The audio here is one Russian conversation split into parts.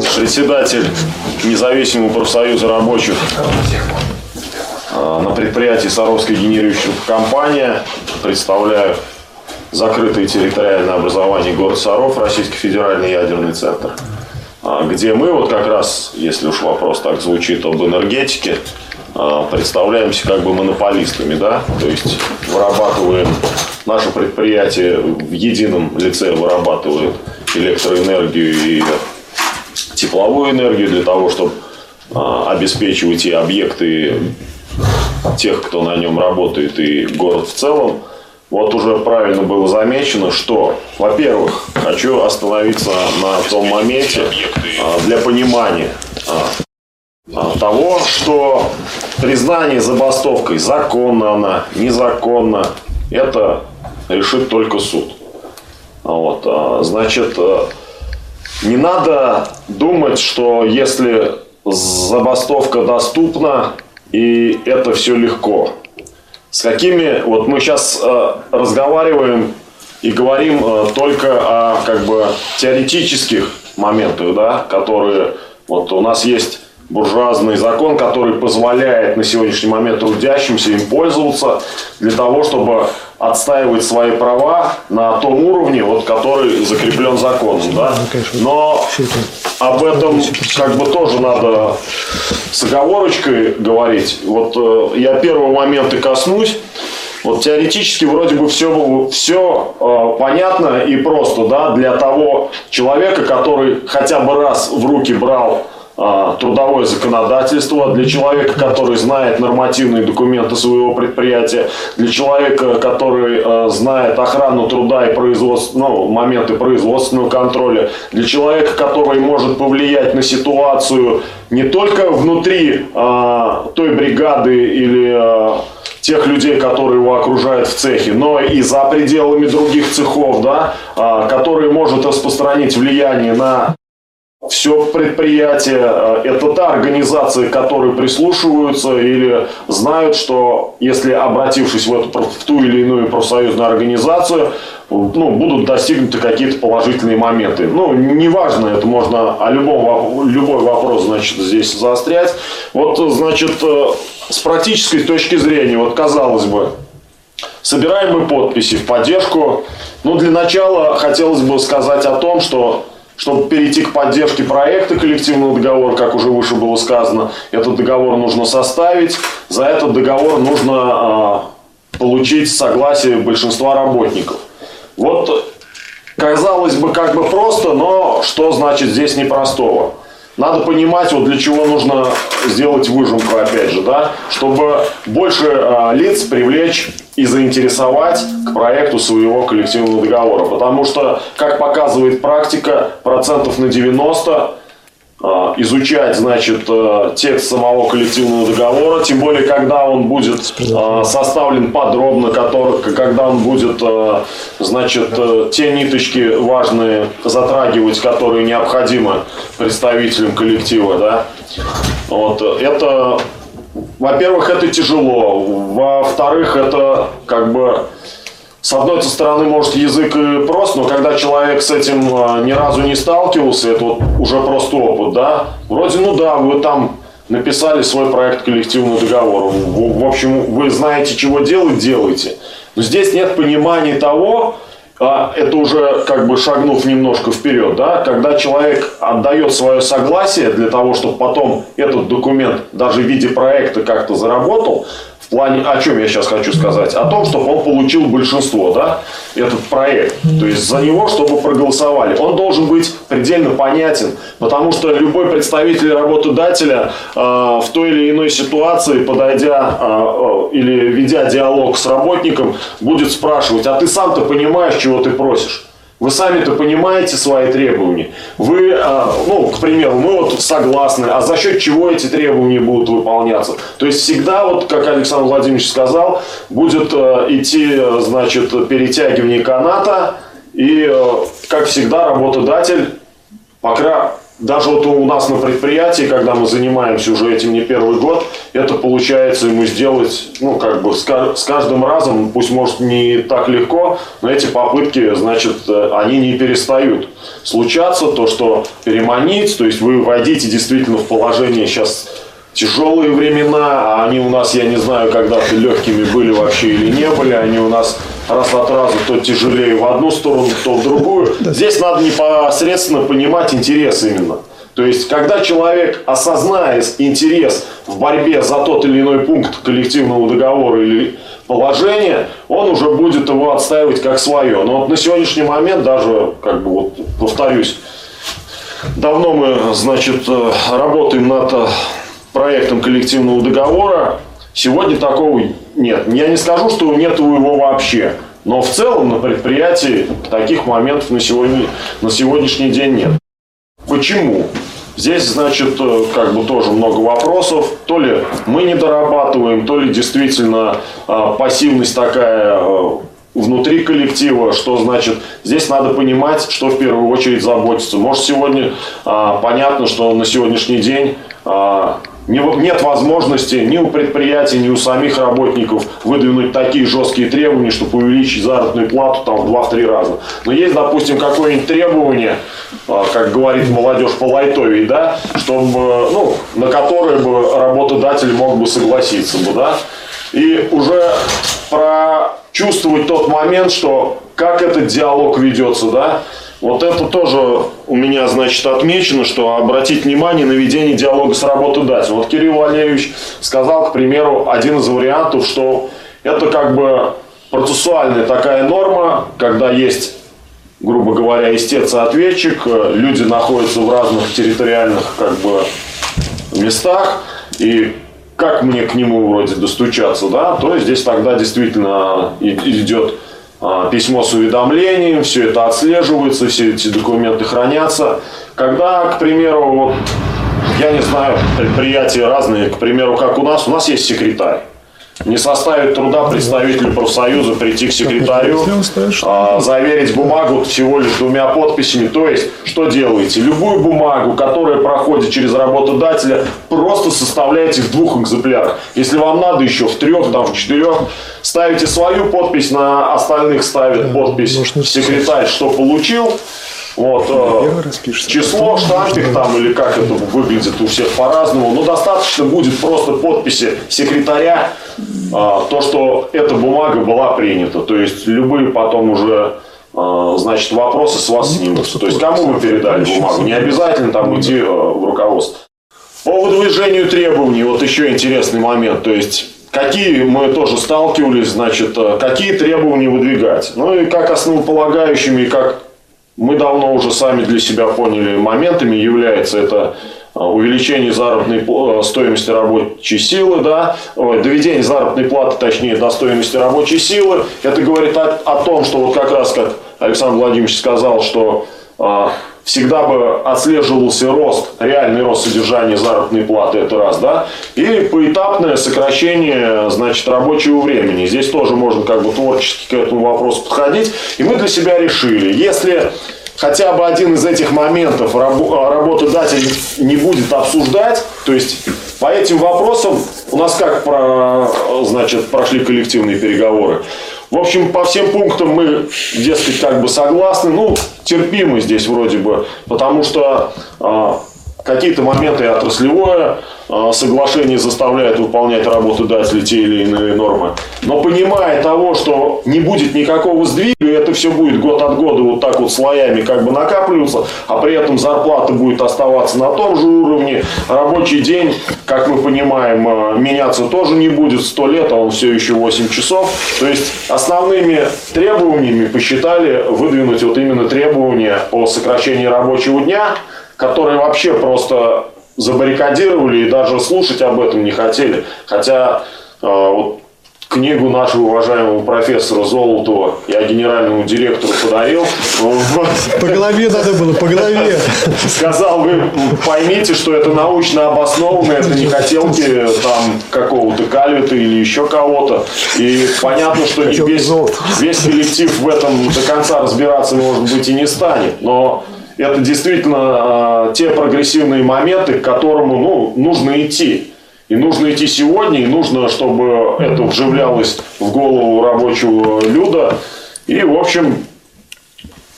председатель независимого профсоюза рабочих а, на предприятии Саровская генерирующая компания. Представляю закрытое территориальное образование город Саров, Российский федеральный ядерный центр, а, где мы вот как раз, если уж вопрос так звучит об энергетике, а, представляемся как бы монополистами, да, то есть вырабатываем, наше предприятие в едином лице вырабатывает электроэнергию и тепловую энергию для того, чтобы а, обеспечивать и объекты тех, кто на нем работает, и город в целом. Вот уже правильно было замечено, что, во-первых, хочу остановиться на том моменте а, для понимания а, того, что признание забастовкой законно она, незаконно, это решит только суд. Вот, значит, не надо думать, что если забастовка доступна и это все легко. С какими, вот мы сейчас э, разговариваем и говорим э, только о как бы теоретических моментах, да, которые вот у нас есть буржуазный закон, который позволяет на сегодняшний момент трудящимся им пользоваться для того, чтобы отстаивать свои права на том уровне, вот, который закреплен законом. Да? Но об этом как бы тоже надо с оговорочкой говорить. Вот э, я первого момента коснусь. Вот теоретически вроде бы все, все э, понятно и просто да, для того человека, который хотя бы раз в руки брал трудовое законодательство. Для человека, который знает нормативные документы своего предприятия, для человека, который а, знает охрану труда и производство, ну, моменты производственного контроля, для человека, который может повлиять на ситуацию не только внутри а, той бригады или а, тех людей, которые его окружают в цехе, но и за пределами других цехов, да, а, который может распространить влияние на все предприятие э, – это та организация, к которой прислушиваются или знают, что если обратившись в, эту, в ту или иную профсоюзную организацию, ну, будут достигнуты какие-то положительные моменты. Ну, неважно, это можно о любом, любой вопрос, значит, здесь заострять. Вот, значит, э, с практической точки зрения, вот казалось бы, собираем мы подписи в поддержку. Ну, для начала хотелось бы сказать о том, что чтобы перейти к поддержке проекта коллективного договора, как уже выше было сказано, этот договор нужно составить. За этот договор нужно э, получить согласие большинства работников. Вот, казалось бы, как бы просто, но что значит здесь непростого? Надо понимать, вот для чего нужно сделать выжимку, опять же, да, чтобы больше э, лиц привлечь и заинтересовать к проекту своего коллективного договора. Потому что, как показывает практика, процентов на 90 а, изучать, значит, э, текст самого коллективного договора, тем более, когда он будет а, составлен подробно, который, когда он будет, э, значит, э, те ниточки важные затрагивать, которые необходимы представителям коллектива, да, вот, это во-первых, это тяжело. Во-вторых, это как бы с одной стороны, может, язык и прост, но когда человек с этим а, ни разу не сталкивался, это вот уже просто опыт, да? Вроде, ну да, вы там написали свой проект коллективного договора. В, в общем, вы знаете, чего делать, делайте. Но здесь нет понимания того, а это уже как бы шагнув немножко вперед, да, когда человек отдает свое согласие для того, чтобы потом этот документ даже в виде проекта как-то заработал, плане, о чем я сейчас хочу сказать? О том, чтобы он получил большинство, да, этот проект. То есть за него, чтобы проголосовали. Он должен быть предельно понятен, потому что любой представитель работодателя э, в той или иной ситуации, подойдя э, или ведя диалог с работником, будет спрашивать, а ты сам-то понимаешь, чего ты просишь? Вы сами-то понимаете свои требования. Вы, а, ну, к примеру, мы вот согласны, а за счет чего эти требования будут выполняться? То есть всегда, вот как Александр Владимирович сказал, будет э, идти, значит, перетягивание каната, и, э, как всегда, работодатель, пока даже вот у нас на предприятии, когда мы занимаемся уже этим не первый год, это получается ему сделать, ну, как бы с каждым разом, пусть может не так легко, но эти попытки, значит, э, они не перестают случаться. То, что переманить, то есть вы войдите действительно в положение сейчас тяжелые времена, а они у нас, я не знаю, когда-то легкими были вообще или не были, они у нас раз от раза то тяжелее в одну сторону, то в другую. Здесь надо непосредственно понимать интерес именно. То есть, когда человек осознает интерес в борьбе за тот или иной пункт коллективного договора или положения, он уже будет его отстаивать как свое. Но вот на сегодняшний момент даже, как бы вот повторюсь, давно мы, значит, э, работаем над проектом коллективного договора. Сегодня такого нет. Я не скажу, что нет его вообще. Но в целом на предприятии таких моментов на, сегодня, на сегодняшний день нет. Почему? Здесь, значит, э, как бы тоже много вопросов. То ли мы не дорабатываем, то ли действительно э, пассивность такая э, внутри коллектива, что значит, здесь надо понимать, что в первую очередь заботиться. Может, сегодня понятно, что на сегодняшний день нет возможности ни у предприятий, ни у самих работников выдвинуть такие жесткие требования, чтобы увеличить заработную плату там, в 2-3 раза. Но есть, допустим, какое-нибудь требование, а, как говорит молодежь по лайтовей, да, чтобы, ну, на которое бы работодатель мог бы согласиться. Бы, да? И уже прочувствовать тот момент, что как этот диалог ведется, да, вот это тоже у меня, значит, отмечено, что обратить внимание на ведение диалога с работодателем. Вот Кирилл Валерьевич сказал, к примеру, один из вариантов, что это как бы процессуальная такая норма, когда есть, грубо говоря, истец-ответчик, люди находятся в разных территориальных как бы местах, и как мне к нему вроде достучаться, да, то здесь тогда действительно идет письмо с уведомлением, все это отслеживается, все эти документы хранятся. Когда, к примеру, вот, я не знаю, предприятия разные, к примеру, как у нас, у нас есть секретарь. Не составит труда представителю профсоюза прийти к секретарю, а, заверить бумагу всего лишь двумя подписями. То есть, что делаете? Любую бумагу, которая проходит через работодателя, просто составляете в двух экземплярах. Если вам надо еще в трех, там, в четырех, ставите свою подпись, на остальных ставит подпись секретарь, что получил. Вот, э, число, штампик там или как это выглядит у всех по-разному. Но достаточно будет просто подписи секретаря, а, то, что эта бумага была принята. То есть любые потом уже а, значит, вопросы с вас ну, снимутся. То есть кому вы передали бумагу? Не обязательно там идти э, в руководство. По выдвижению требований, вот еще интересный момент. То есть какие мы тоже сталкивались, значит, э, какие требования выдвигать. Ну и как основополагающими, как мы давно уже сами для себя поняли моментами является это а, увеличение заработной э, стоимости рабочей силы, да, доведение заработной платы, точнее, до стоимости рабочей силы. Это говорит о, о том, что вот как раз, как Александр Владимирович сказал, что а, всегда бы отслеживался рост, реальный рост содержания заработной платы, это раз, да, и поэтапное сокращение, значит, рабочего времени. Здесь тоже можно как бы творчески к этому вопросу подходить. И мы для себя решили, если хотя бы один из этих моментов работодатель не будет обсуждать, то есть по этим вопросам у нас как про, значит, прошли коллективные переговоры. В общем, по всем пунктам мы, дескать, как бы согласны. Ну, терпимы здесь вроде бы, потому что а, какие-то моменты отраслевое а, соглашение заставляет выполнять работодатели те или иные нормы. Но понимая того, что не будет никакого сдвига, это все будет год от года вот так вот слоями как бы накапливаться, а при этом зарплата будет оставаться на том же уровне, рабочий день, как мы понимаем, а, меняться тоже не будет, 100 лет, а он все еще 8 часов. То есть основными требованиями посчитали выдвинуть вот именно требования о сокращении рабочего дня, которые вообще просто забаррикадировали и даже слушать об этом не хотели. Хотя э, вот книгу нашего уважаемого профессора Золотова я генеральному директору подарил. По голове надо было, по голове. Сказал, вы поймите, что это научно обоснованно, это не хотелки там какого-то кальвита или еще кого-то. И понятно, что весь, весь коллектив в этом до конца разбираться, может быть, и не станет. Но это действительно э, те прогрессивные моменты, к которому ну, нужно идти. И нужно идти сегодня, и нужно, чтобы это вживлялось в голову рабочего люда. И, в общем,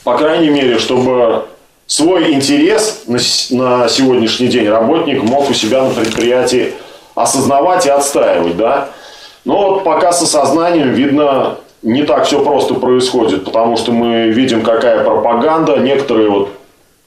по крайней мере, чтобы свой интерес на сегодняшний день работник мог у себя на предприятии осознавать и отстаивать, да. Но вот пока с осознанием видно не так все просто происходит, потому что мы видим, какая пропаганда. Некоторые вот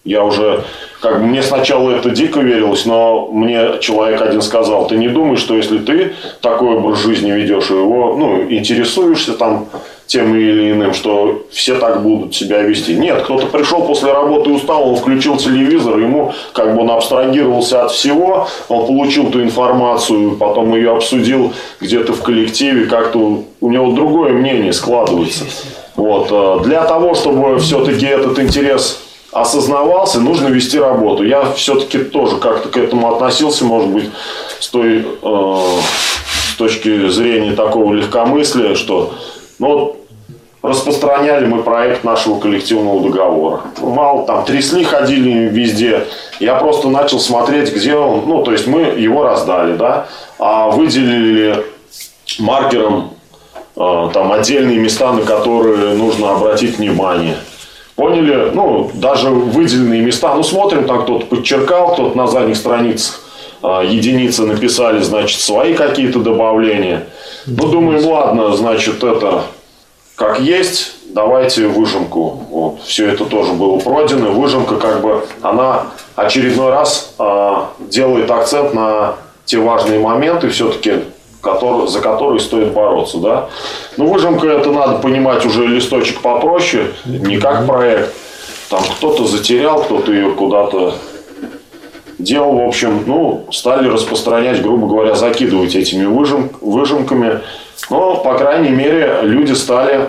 я уже, как бы мне сначала это дико верилось, но мне человек один сказал, ты не думай, что если ты такой образ жизни ведешь, его, ну, интересуешься там тем или иным, что все так будут себя вести. Нет, кто-то пришел после работы устал, он включил телевизор, ему как бы он абстрагировался от всего, он получил ту информацию, потом ее обсудил где-то в коллективе, как-то у него другое мнение складывается. Вот. Э, для того, чтобы все-таки этот интерес осознавался, нужно вести работу. Я все-таки тоже как-то к этому относился, может быть, с той э, с точки зрения такого легкомыслия, что ну, распространяли мы проект нашего коллективного договора. Мало там трясли, ходили везде. Я просто начал смотреть, где он. Ну, то есть мы его раздали, да, а выделили маркером э, там отдельные места, на которые нужно обратить внимание. Поняли? Ну, даже выделенные места. Ну, смотрим, там кто-то подчеркал, кто-то на задних страницах э, единицы написали, значит, свои какие-то добавления. Ну, думаем, ладно, значит, это как есть, давайте выжимку. Вот, все это тоже было пройдено. Выжимка, как бы, она очередной раз э, делает акцент на те важные моменты, все-таки который, за которые стоит бороться. Да? Ну, выжимка это надо понимать уже листочек попроще, не как проект. Там кто-то затерял, кто-то ее куда-то делал. В общем, ну, стали распространять, грубо говоря, закидывать этими выжим, выжимками. Но, по крайней мере, люди стали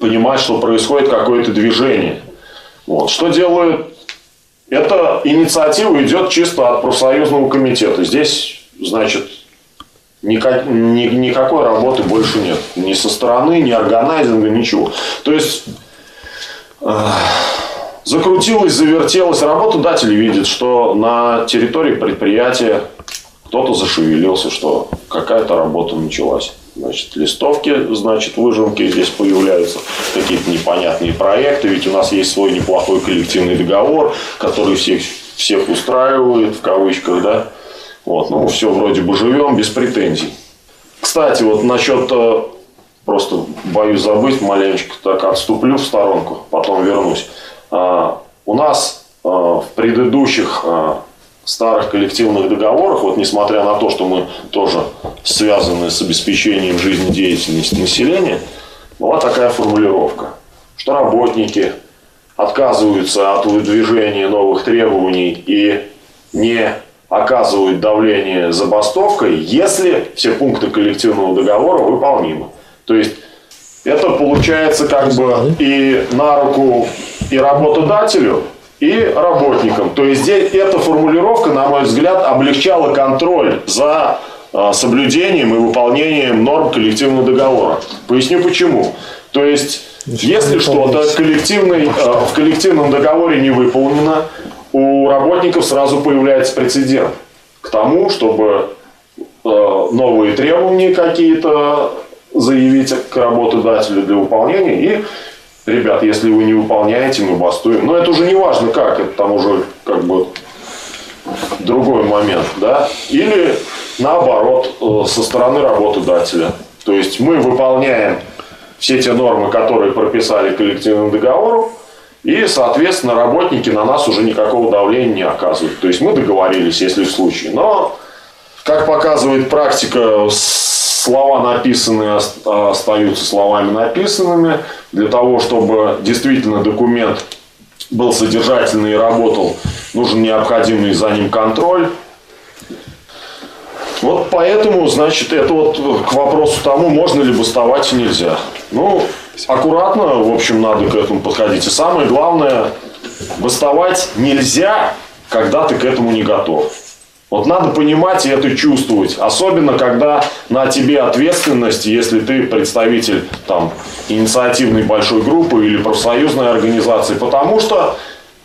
понимать, что происходит какое-то движение. Вот. Что делают? Эта инициатива идет чисто от профсоюзного комитета. Здесь, значит, Никак, ни, никакой работы больше нет. Ни со стороны, ни органайзинга, ничего. То есть э, закрутилось, завертелось. Работодатель видит, что на территории предприятия кто-то зашевелился, что какая-то работа началась. Значит, листовки, значит, выжимки здесь появляются, какие-то непонятные проекты, ведь у нас есть свой неплохой коллективный договор, который всех, всех устраивает, в кавычках, да, вот, ну, все вроде бы живем, без претензий. Кстати, вот насчет, э, просто боюсь забыть, маленечко так отступлю в сторонку, потом вернусь. А, у нас э, в предыдущих э, старых коллективных договорах, вот несмотря на то, что мы тоже связаны с обеспечением жизнедеятельности населения, была такая формулировка, что работники отказываются от выдвижения новых требований и не оказывают давление забастовкой, если все пункты коллективного договора выполнимы. То есть это получается как бы и на руку и работодателю, и работникам. То есть здесь эта формулировка, на мой взгляд, облегчала контроль за а, соблюдением и выполнением норм коллективного договора. Поясню почему. То есть, если что-то коллективный, а, в коллективном договоре не выполнено, у работников сразу появляется прецедент к тому, чтобы э, новые требования какие-то заявить к работодателю для выполнения. И, ребят, если вы не выполняете, мы бастуем. Но это уже не важно как, это там уже как бы другой момент. Да? Или наоборот, э, со стороны работодателя. То есть мы выполняем все те нормы, которые прописали коллективным договором, и, соответственно, работники на нас уже никакого давления не оказывают. То есть мы договорились, если в случае. Но, как показывает практика, слова написанные остаются словами написанными. Для того, чтобы действительно документ был содержательный и работал, нужен необходимый за ним контроль. Вот поэтому, значит, это вот к вопросу тому, можно ли бастовать и нельзя. Ну, аккуратно, в общем, надо к этому подходить. И самое главное, бастовать нельзя, когда ты к этому не готов. Вот надо понимать и это чувствовать. Особенно, когда на тебе ответственность, если ты представитель там, инициативной большой группы или профсоюзной организации. Потому что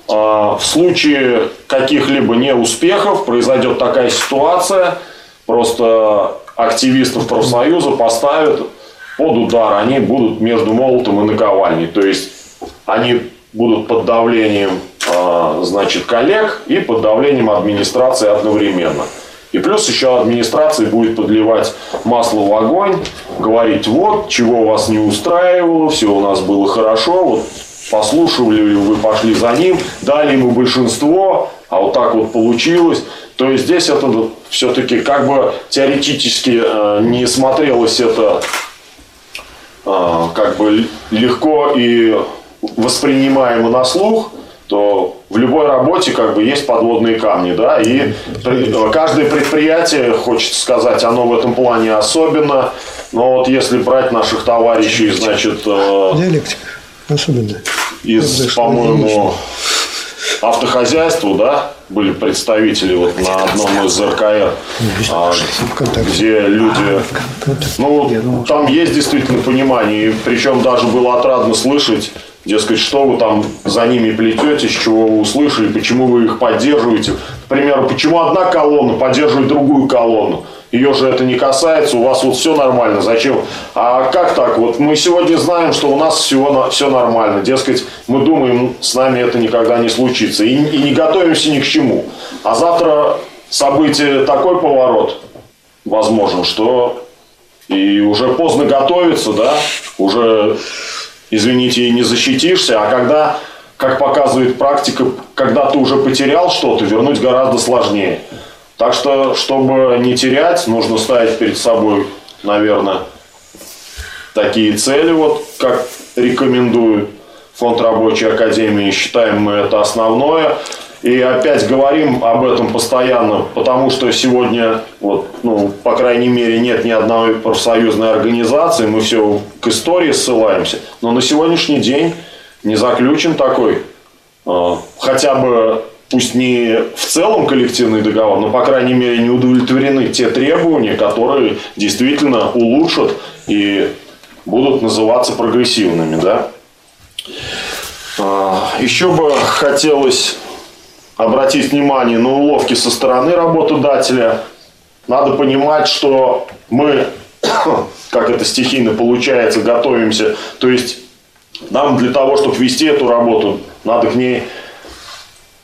в случае каких-либо неуспехов произойдет такая ситуация, просто активистов профсоюза поставят под удар, они будут между молотом и наковальней. То есть они будут под давлением а, значит, коллег и под давлением администрации одновременно. И плюс еще администрация будет подливать масло в огонь, говорить, вот, чего вас не устраивало, все у нас было хорошо, вот послушали вы, пошли за ним, дали ему большинство, а вот так вот получилось. То есть здесь это все-таки как бы теоретически э, не смотрелось это как бы легко и воспринимаемо на слух, то в любой работе как бы есть подводные камни, да, и каждое предприятие, хочется сказать, оно в этом плане особенно, но вот если брать наших товарищей, значит... Э, Диалектика особенно. Из, по-моему, автохозяйства, да, были представители вот на одном из РКР, а, где люди... Ну, там есть действительно понимание, причем даже было отрадно слышать Дескать, что вы там за ними плетете, с чего вы услышали, почему вы их поддерживаете. К примеру, почему одна колонна поддерживает другую колонну. Ее же это не касается, у вас вот все нормально, зачем? А как так? Вот мы сегодня знаем, что у нас всего, все нормально. Дескать, мы думаем, с нами это никогда не случится. И, и не готовимся ни к чему. А завтра событие такой поворот возможен, что и уже поздно готовиться, да, уже извините, не защитишься, а когда, как показывает практика, когда ты уже потерял что-то, вернуть гораздо сложнее. Так что, чтобы не терять, нужно ставить перед собой, наверное, такие цели, вот как рекомендует Фонд рабочей академии, считаем мы это основное. И опять говорим об этом постоянно, потому что сегодня, вот, ну, по крайней мере, нет ни одной профсоюзной организации, мы все к истории ссылаемся. Но на сегодняшний день не заключен такой, э, хотя бы, пусть не в целом коллективный договор, но, по крайней мере, не удовлетворены те требования, которые действительно улучшат и будут называться прогрессивными. Да? Э, еще бы хотелось обратить внимание на уловки со стороны работодателя. Надо понимать, что мы, как это стихийно получается, готовимся. То есть нам для того, чтобы вести эту работу, надо к ней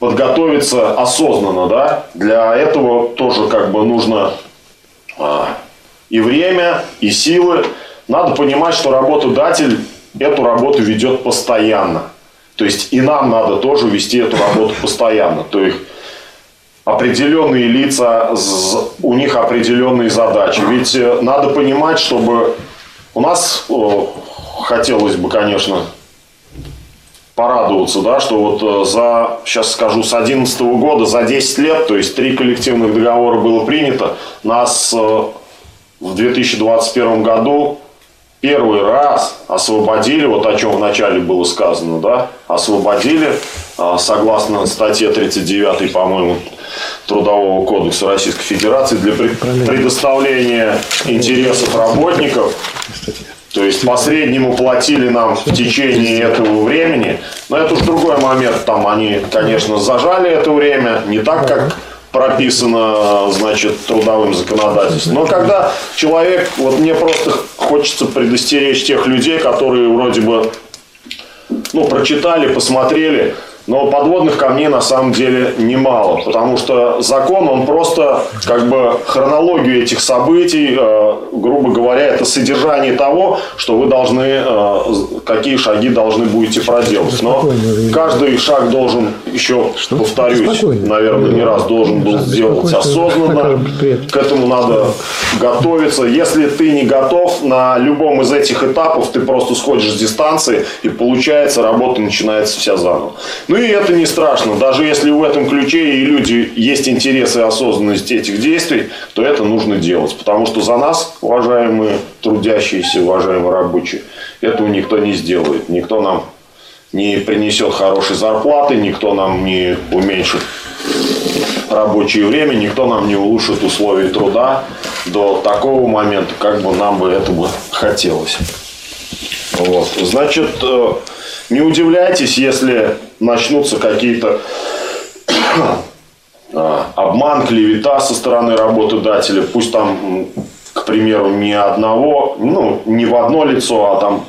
подготовиться осознанно, да. Для этого тоже как бы нужно а, и время, и силы. Надо понимать, что работодатель эту работу ведет постоянно. То есть и нам надо тоже вести эту работу постоянно. То есть определенные лица, у них определенные задачи. Ведь э, надо понимать, чтобы у нас хотелось бы, конечно, порадоваться, да, что вот э, за, сейчас скажу, с 2011 года, за 10 лет, то есть три коллективных договора было принято, нас э, в 2021 году первый раз освободили, вот о чем вначале было сказано, да, освободили, а, согласно статье 39, по-моему, Трудового кодекса Российской Федерации для предоставления интересов работников. То есть по среднему платили нам в течение этого времени. Но это уж другой момент. Там они, конечно, зажали это время. Не так, как прописано, значит, трудовым законодательством. Но когда человек, вот мне просто хочется предостеречь тех людей, которые вроде бы, ну, прочитали, посмотрели, но подводных камней на самом деле немало, потому что закон, он просто как бы хронологию этих событий, э, грубо говоря, это содержание того, что вы должны, э, какие шаги должны будете проделать. Но каждый шаг должен, еще что? повторюсь, наверное, не раз должен был сделать осознанно. К этому надо готовиться. Если ты не готов на любом из этих этапов, ты просто сходишь с дистанции, и получается, работа начинается вся заново. Ну и это не страшно. Даже если в этом ключе и люди есть интерес и осознанность этих действий, то это нужно делать. Потому что за нас, уважаемые трудящиеся, уважаемые рабочие, этого никто не сделает. Никто нам не принесет хорошей зарплаты, никто нам не уменьшит рабочее время, никто нам не улучшит условия труда до такого момента, как бы нам бы этого хотелось. Вот. Значит, э, не удивляйтесь, если начнутся какие-то а, обман, клевета со стороны работодателя. Пусть там, к примеру, не одного, ну, не в одно лицо, а там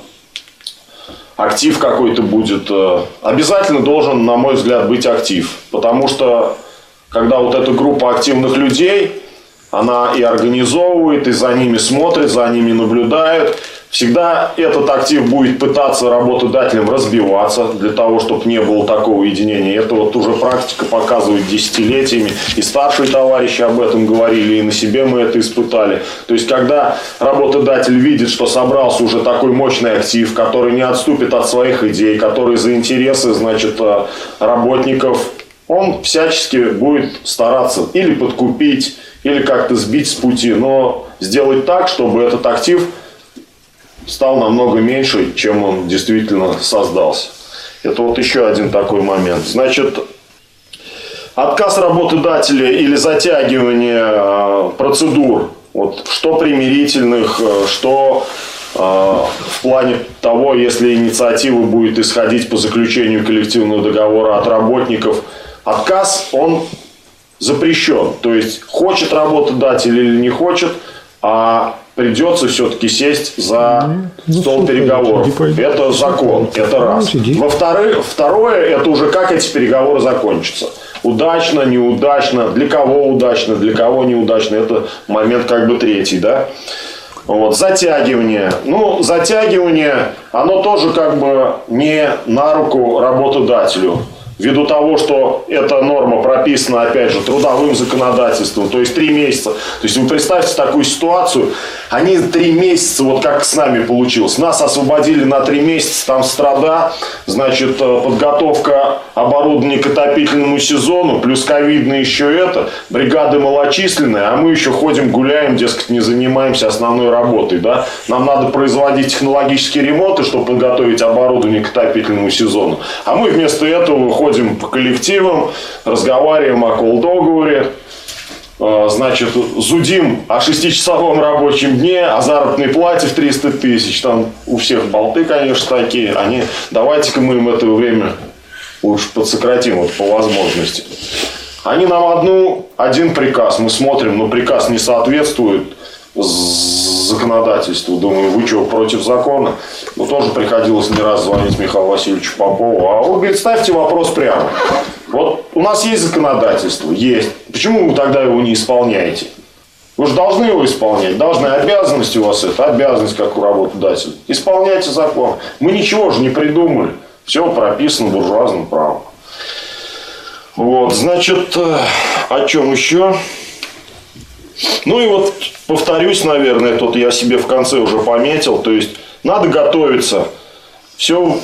актив какой-то будет. Э, обязательно должен, на мой взгляд, быть актив. Потому что, когда вот эта группа активных людей, она и организовывает, и за ними смотрит, за ними наблюдает, Всегда этот актив будет пытаться работодателем разбиваться для того, чтобы не было такого единения. Это вот уже практика показывает десятилетиями. И старшие товарищи об этом говорили, и на себе мы это испытали. То есть, когда работодатель видит, что собрался уже такой мощный актив, который не отступит от своих идей, который за интересы, значит, э, работников, он всячески будет стараться или подкупить, или как-то сбить с пути, но сделать так, чтобы этот актив – стал намного меньше, чем он действительно создался. Это вот еще один такой момент. Значит, отказ работодателя или затягивание а, процедур, вот, что примирительных, э, что э, в плане того, если инициатива будет исходить по заключению коллективного договора от работников, отказ, он запрещен. То есть, хочет работодатель или не хочет, а придется все-таки сесть за ну, стол переговоров. Это закон, это раз. Во-вторых, второе, это уже как эти переговоры закончатся. Удачно, неудачно, для кого удачно, для кого неудачно. Это момент как бы третий, да. Вот, затягивание. Ну, затягивание, оно тоже как бы не на руку работодателю ввиду того, что эта норма прописана, опять же, трудовым законодательством, то есть три месяца. То есть вы представьте такую ситуацию, они три месяца, вот как с нами получилось, нас освободили на три месяца, там страда, значит, э, подготовка оборудования к отопительному сезону, плюс ковидно еще это, бригады малочисленные, а мы еще ходим, гуляем, дескать, не занимаемся основной работой, да. Нам надо производить технологические ремонты, чтобы подготовить оборудование к отопительному сезону. А мы вместо этого ходим по коллективам, разговариваем о колл-договоре, э, значит, зудим о шестичасовом рабочем дне, о заработной плате в 300 тысяч. Там у всех болты, конечно, такие. Они, давайте-ка мы им это время уж подсократим вот, по возможности. Они нам одну, один приказ, мы смотрим, но приказ не соответствует законодательству. Думаю, вы что, против закона? Ну, тоже приходилось не раз звонить Михаилу Васильевичу Попову. А вы, говорит, ставьте вопрос прямо. Вот у нас есть законодательство? Есть. Почему вы тогда его не исполняете? Вы же должны его исполнять. Должны обязанности у вас это. Обязанность, как у работодателя. Исполняйте закон. Мы ничего же не придумали. Все прописано буржуазным правом. Вот, значит, э, о чем еще? Ну и вот повторюсь, наверное, тут я себе в конце уже пометил, то есть надо готовиться. Все,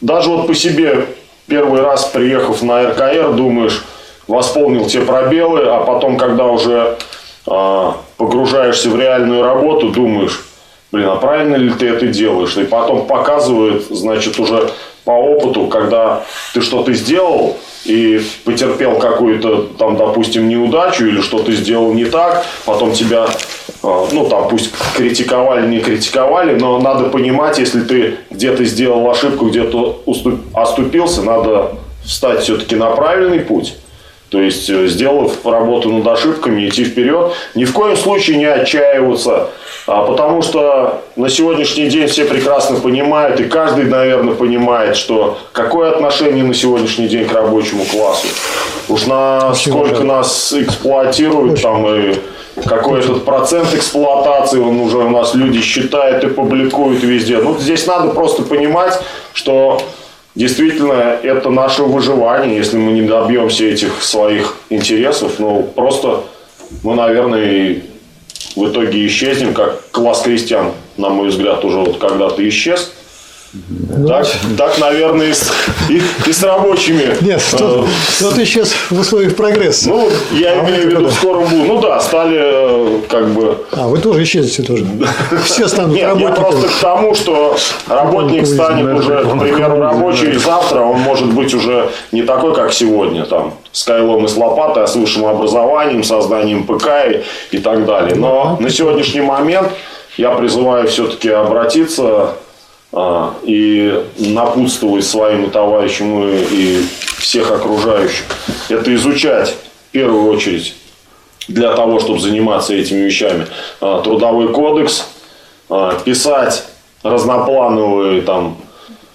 даже вот по себе первый раз приехав на РКР, думаешь, восполнил те пробелы, а потом, когда уже э, погружаешься в реальную работу, думаешь, блин, а правильно ли ты это делаешь? И потом показывает, значит, уже по опыту, когда ты что-то сделал и потерпел какую-то, там, допустим, неудачу или что-то сделал не так, потом тебя, а, ну, там, пусть критиковали, не критиковали, но надо понимать, если ты где-то сделал ошибку, где-то оступился, надо встать все-таки на правильный путь. То есть, э, сделав работу над ошибками, идти вперед, ни в коем случае не отчаиваться, потому что на сегодняшний день все прекрасно понимают, и каждый, наверное, понимает, что какое отношение на сегодняшний день к рабочему классу. Уж насколько нас эксплуатируют там и какой этот процент эксплуатации, он уже у нас люди считают и публикуют везде. Ну, здесь надо просто понимать, что действительно это наше выживание, если мы не добьемся этих своих интересов, ну, просто мы, наверное, в итоге исчезнем, как класс крестьян, на мой взгляд, уже вот когда-то исчез. Ну, так, так, наверное, и с, и, и с рабочими. Нет, э, кто-то исчез в условиях прогресса. Ну, я а имею в виду в скором будущем. Ну да, стали э, как бы... А, вы тоже исчезнете тоже. Все станут Нет, работниками. я просто к тому, что работник станет уже, к примеру, рабочий завтра, он может быть уже не такой, как сегодня, там, с кайлом и с лопатой, а с высшим образованием, созданием ПК и, и так далее. Но на сегодняшний момент я призываю все-таки обратиться а, и напутствовать своим товарищам и всех окружающих, это изучать в первую очередь для того, чтобы заниматься этими вещами, а, трудовой кодекс, а, писать разноплановые там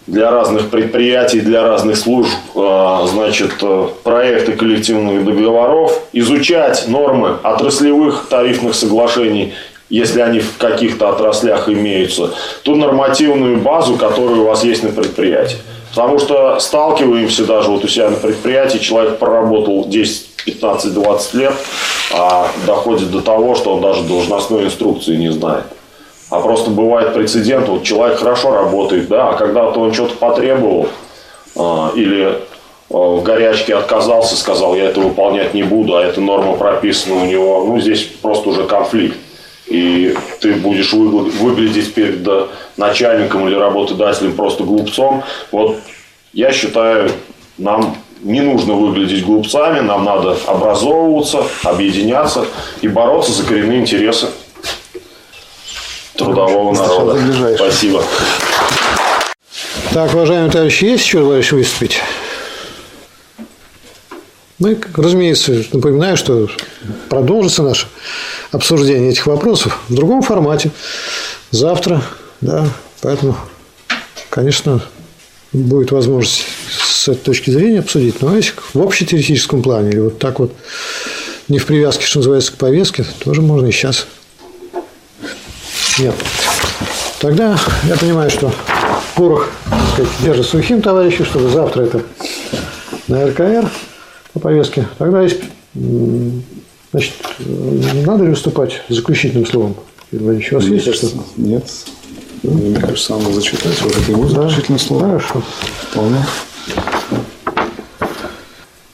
для разных предприятий, для разных служб, значит, э, проекты коллективных договоров, изучать нормы отраслевых тарифных соглашений если они в каких-то отраслях имеются, ту нормативную базу, которая у вас есть на предприятии. Потому что сталкиваемся даже вот у себя на предприятии, человек проработал 10, 15, 20 лет, а доходит до того, что он даже должностной инструкции не знает. А просто бывает прецедент, вот человек хорошо работает, да, а когда-то он что-то потребовал а, или а, в горячке отказался, сказал, я это выполнять не буду, а эта норма прописана у него, ну, здесь просто уже конфликт и ты будешь выглядеть перед начальником или работодателем просто глупцом. Вот я считаю, нам не нужно выглядеть глупцами, нам надо образовываться, объединяться и бороться за коренные интересы трудового народа. Спасибо. Так, уважаемые товарищи, есть еще желающие выступить? Мы, разумеется, напоминаю, что продолжится наше обсуждение этих вопросов в другом формате. Завтра, да, поэтому, конечно, будет возможность с этой точки зрения обсудить. Но если в общетеоретическом плане или вот так вот не в привязке, что называется, к повестке, тоже можно и сейчас. Нет. Тогда я понимаю, что порох сказать, держит сухим товарищи, чтобы завтра это на РКР по повестке. Тогда есть, значит, надо ли выступать заключительным словом? Иванович, у вас есть что Нет. Ну, мне кажется, надо зачитать. Вот это его заключительное да. слово. Хорошо. Вполне.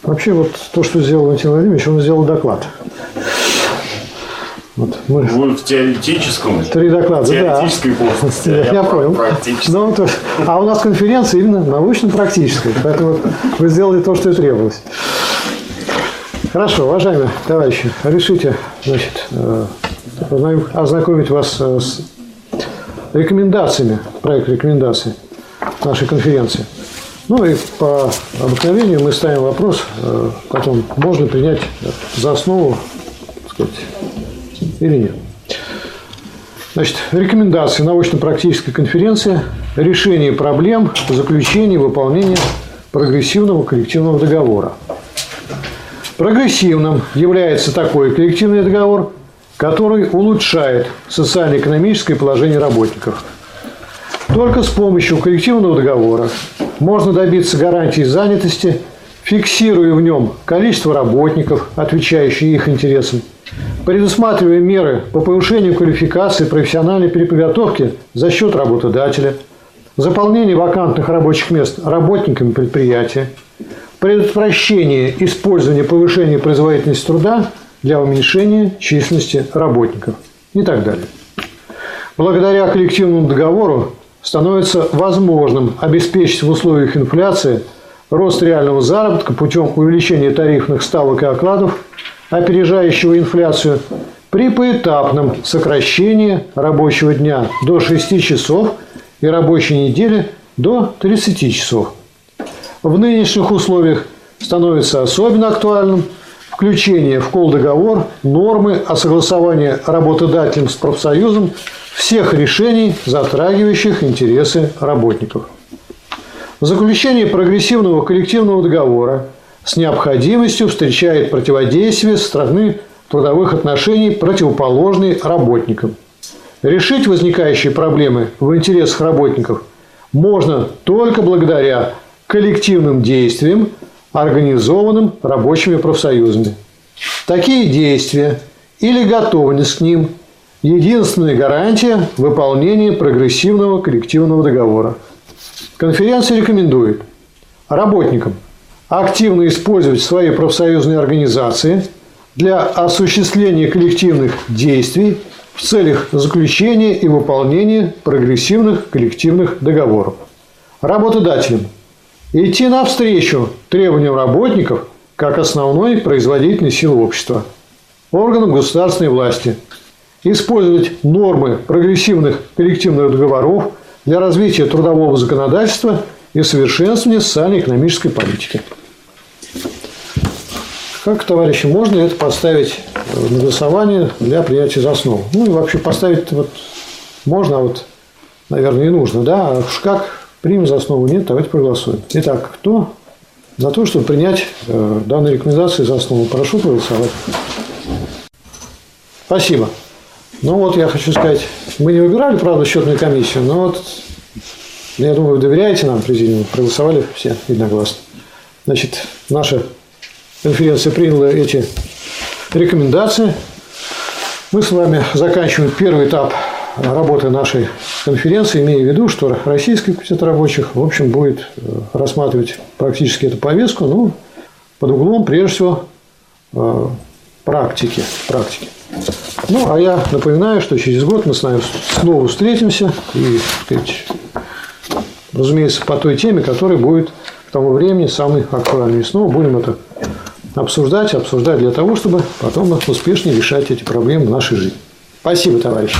Вообще, вот то, что сделал Валентин Владимирович, он сделал доклад. Вот мы... Вы в теоретическом? Три доклада, теоретической да. Плоскости, я, я понял. Ну, то, а у нас конференция именно научно-практическая, поэтому вы сделали то, что и требовалось. Хорошо, уважаемые товарищи, решите, значит, э, ознакомить вас э, с рекомендациями, проект рекомендаций нашей конференции. Ну и по обыкновению мы ставим вопрос, э, потом можно принять за основу, так сказать, или нет. Значит, рекомендации научно-практической конференции решение проблем заключения и выполнения прогрессивного коллективного договора. Прогрессивным является такой коллективный договор, который улучшает социально-экономическое положение работников. Только с помощью коллективного договора можно добиться гарантии занятости, фиксируя в нем количество работников, отвечающих их интересам, предусматривая меры по повышению квалификации профессиональной переподготовки за счет работодателя, заполнение вакантных рабочих мест работниками предприятия, предотвращение использования повышения производительности труда для уменьшения численности работников и так далее. Благодаря коллективному договору становится возможным обеспечить в условиях инфляции рост реального заработка путем увеличения тарифных ставок и окладов опережающего инфляцию, при поэтапном сокращении рабочего дня до 6 часов и рабочей недели до 30 часов. В нынешних условиях становится особенно актуальным включение в колдоговор нормы о согласовании работодателем с профсоюзом всех решений, затрагивающих интересы работников. Заключение прогрессивного коллективного договора с необходимостью встречает противодействие стороны трудовых отношений, противоположной работникам. Решить возникающие проблемы в интересах работников можно только благодаря коллективным действиям, организованным рабочими профсоюзами. Такие действия или готовность к ним – единственная гарантия выполнения прогрессивного коллективного договора. Конференция рекомендует работникам – активно использовать свои профсоюзные организации для осуществления коллективных действий в целях заключения и выполнения прогрессивных коллективных договоров. Работодателям идти навстречу требованиям работников как основной производительной силы общества. Органам государственной власти использовать нормы прогрессивных коллективных договоров для развития трудового законодательства и совершенствования социально-экономической политики. Как, товарищи, можно это поставить на голосование для принятия за основу? Ну и вообще поставить вот можно, а вот, наверное, и нужно, да? А уж как примем за основу, нет, давайте проголосуем. Итак, кто за то, чтобы принять э, данные рекомендации за основу, прошу проголосовать. Спасибо. Ну вот я хочу сказать, мы не выбирали, правда, счетную комиссию, но вот, я думаю, вы доверяете нам, президиум, проголосовали все единогласно. Значит, наша конференция приняла эти рекомендации. Мы с вами заканчиваем первый этап работы нашей конференции, имея в виду, что Российский комитет рабочих, в общем, будет э, рассматривать практически эту повестку, ну, под углом, прежде всего, э, практики. практики. Ну, а я напоминаю, что через год мы с вами снова встретимся и, разумеется, по той теме, которая будет к тому времени самой актуальной. И снова будем это обсуждать, обсуждать для того, чтобы потом успешнее решать эти проблемы в нашей жизни. Спасибо, товарищи.